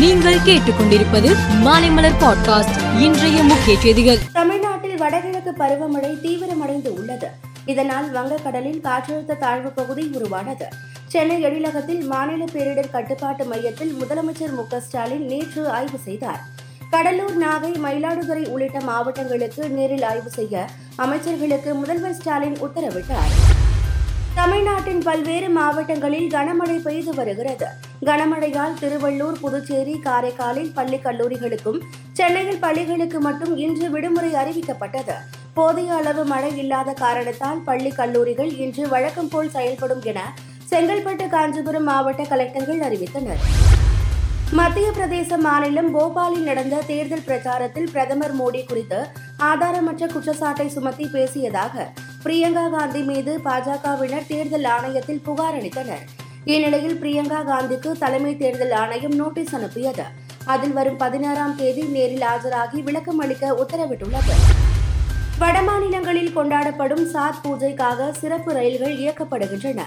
நீங்கள் கேட்டுக்கொண்டிருப்பது மாலைமலர் பாட்காஸ்ட். இன்றைய முக்கிய செய்திகள். தமிழ்நாட்டில் வடகிழக்கு பருவமழை தீவிரமடைந்து உள்ளது. இதனால் வங்கக்கடலில் காற்றழுத்த தாழ்வு பகுதி உருவானது. சென்னை எழிலகத்தில் மாநில பேரிடர் கட்டுப்பாட்டு மையத்தில் முதலமைச்சர் மு ஸ்டாலின் நேற்று ஆய்வு செய்தார். கடலூர் நாகை மயிலாடுதுறை உள்ளிட்ட மாவட்டங்களுக்கு நேரில் ஆய்வு செய்ய அமைச்சர்களுக்கு முதல்வர் ஸ்டாலின் உத்தரவிட்டார். தமிழ்நாட்டின் பல்வேறு மாவட்டங்களில் கனமழை பெய்து வருகிறது. கனமழையால் திருவள்ளூர் புதுச்சேரி காரைக்காலில் பள்ளி கல்லூரிகளுக்கும் சென்னையில் பள்ளிகளுக்கு மட்டும் இன்று விடுமுறை அறிவிக்கப்பட்டது. போதிய அளவு மழை இல்லாத காரணத்தால் பள்ளி கல்லூரிகள் இன்று வழக்கம் போல் செயல்படும் என செங்கல்பட்டு காஞ்சிபுரம் மாவட்ட கலெக்டர்கள் அறிவித்தனர். மத்திய பிரதேச மாநிலம் போபாலில் நடந்த தேர்தல் பிரச்சாரத்தில் பிரதமர் மோடி குறித்து ஆதாரமற்ற குற்றச்சாட்டை சுமத்தி பேசியதாக பிரியங்கா காந்தி மீது பாஜகவினர் தேர்தல் ஆணையத்தில் புகார் அளித்தனர். இந்நிலையில் பிரியங்கா காந்திக்கு தலைமை தேர்தல் ஆணையம் நோட்டீஸ் அனுப்பியது. அதில் வரும் பதினாறாம் தேதி நேரில் ஆஜராகி விளக்கம் அளிக்க உத்தரவிட்டுள்ளது. வடமாநிலங்களில் கொண்டாடப்படும் சாத் பூஜைக்காக சிறப்பு ரயில்கள் இயக்கப்படுகின்றன.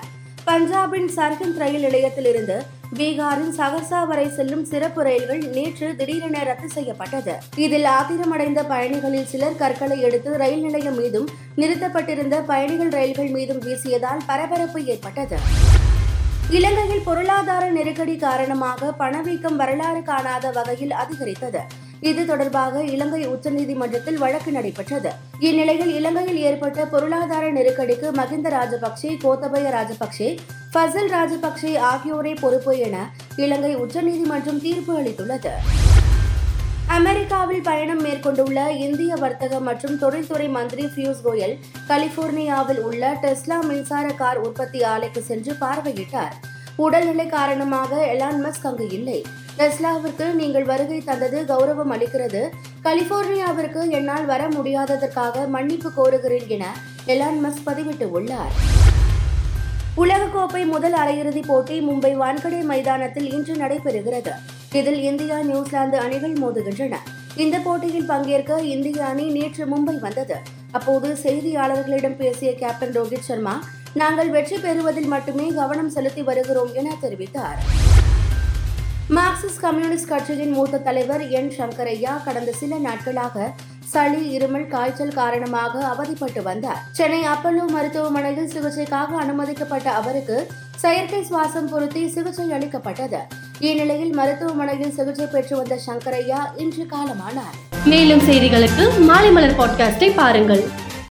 பஞ்சாபின் சர்ஹிந்த் ரயில் நிலையத்திலிருந்து பீகாரின் சகர்சா வரை செல்லும் சிறப்பு ரயில்கள் நேற்று திடீரென ரத்து செய்யப்பட்டது. இதில் ஆத்திரமடைந்த பயணிகளில் சிலர் கற்களை எடுத்து ரயில் நிலையம் மீதும் நிறுத்தப்பட்டிருந்த பயணிகள் ரயில்கள் மீதும் வீசியதால் பரபரப்பு ஏற்பட்டது. இலங்கையில் பொருளாதார நெருக்கடி காரணமாக பணவீக்கம் வரலாறு காணாத வகையில் அதிகரித்தது. இது தொடர்பாக இலங்கை உச்சநீதிமன்றத்தில் வழக்கு நடைபெற்றது. இந்நிலையில் இலங்கையில் ஏற்பட்ட பொருளாதார நெருக்கடிக்கு மகிந்த ராஜபக்சே கோத்தபய ராஜபக்சே ஃபசல் ராஜபக்சே ஆகியோரே பொறுப்பு என இலங்கை உச்சநீதிமன்றம் தீர்ப்பு அளித்துள்ளது. அமெரிக்காவில் பயணம் மேற்கொண்டுள்ள இந்திய வர்த்தக மற்றும் தொழில்துறை மந்திரி பியூஷ் கோயல் கலிபோர்னியாவில் உள்ள டெஸ்லா மின்சார கார் உற்பத்தி ஆலைக்கு சென்று பார்வையிட்டார். உடல்நிலை காரணமாக எலான் மஸ்க் அங்கு இல்லை. டெஸ்லாவிற்கு நீங்கள் வருகை தந்தது கௌரவம் அளிக்கிறது. கலிபோர்னியாவிற்கு என்னால் வர முடியாததற்காக மன்னிப்பு கோருகிறேன் என எலான் மஸ்க் பதிவிட்டு உள்ளார். உலகக்கோப்பை முதல் அரையிறுதிப் போட்டி மும்பை வான்கடே மைதானத்தில் இன்று நடைபெறுகிறது. இதில் இந்தியா நியூசிலாந்து அணிகள் மோதுகின்றன. இந்த போட்டியில் பங்கேற்க இந்திய அணி நேற்று மும்பை வந்தது. அப்போது செய்தியாளர்களிடம் பேசிய கேப்டன் ரோஹித் சர்மா நாங்கள் வெற்றி பெறுவதில் மட்டுமே கவனம் செலுத்தி வருகிறோம் என தெரிவித்தார். மார்க்சிஸ்ட் கம்யூனிஸ்ட் கட்சியின் மூத்த தலைவர் என். சங்கரையா கடந்த சில நாட்களாக சளி இருமல் காய்ச்சல் காரணமாக அவதிப்பட்டு வந்தார். சென்னை அப்பல்லோ மருத்துவமனையில் சிகிச்சைக்காக அனுமதிக்கப்பட்ட அவருக்கு செயற்கை சுவாசம் பொருத்தி சிகிச்சை அளிக்கப்பட்டது. இந்நிலையில் மருத்துவமனையில் சிகிச்சை பெற்று வந்த சங்கரையா இன்று காலமானார். மேலும் செய்திகளுக்கு மாலை மலர் பாட்காஸ்டை பாருங்கள்.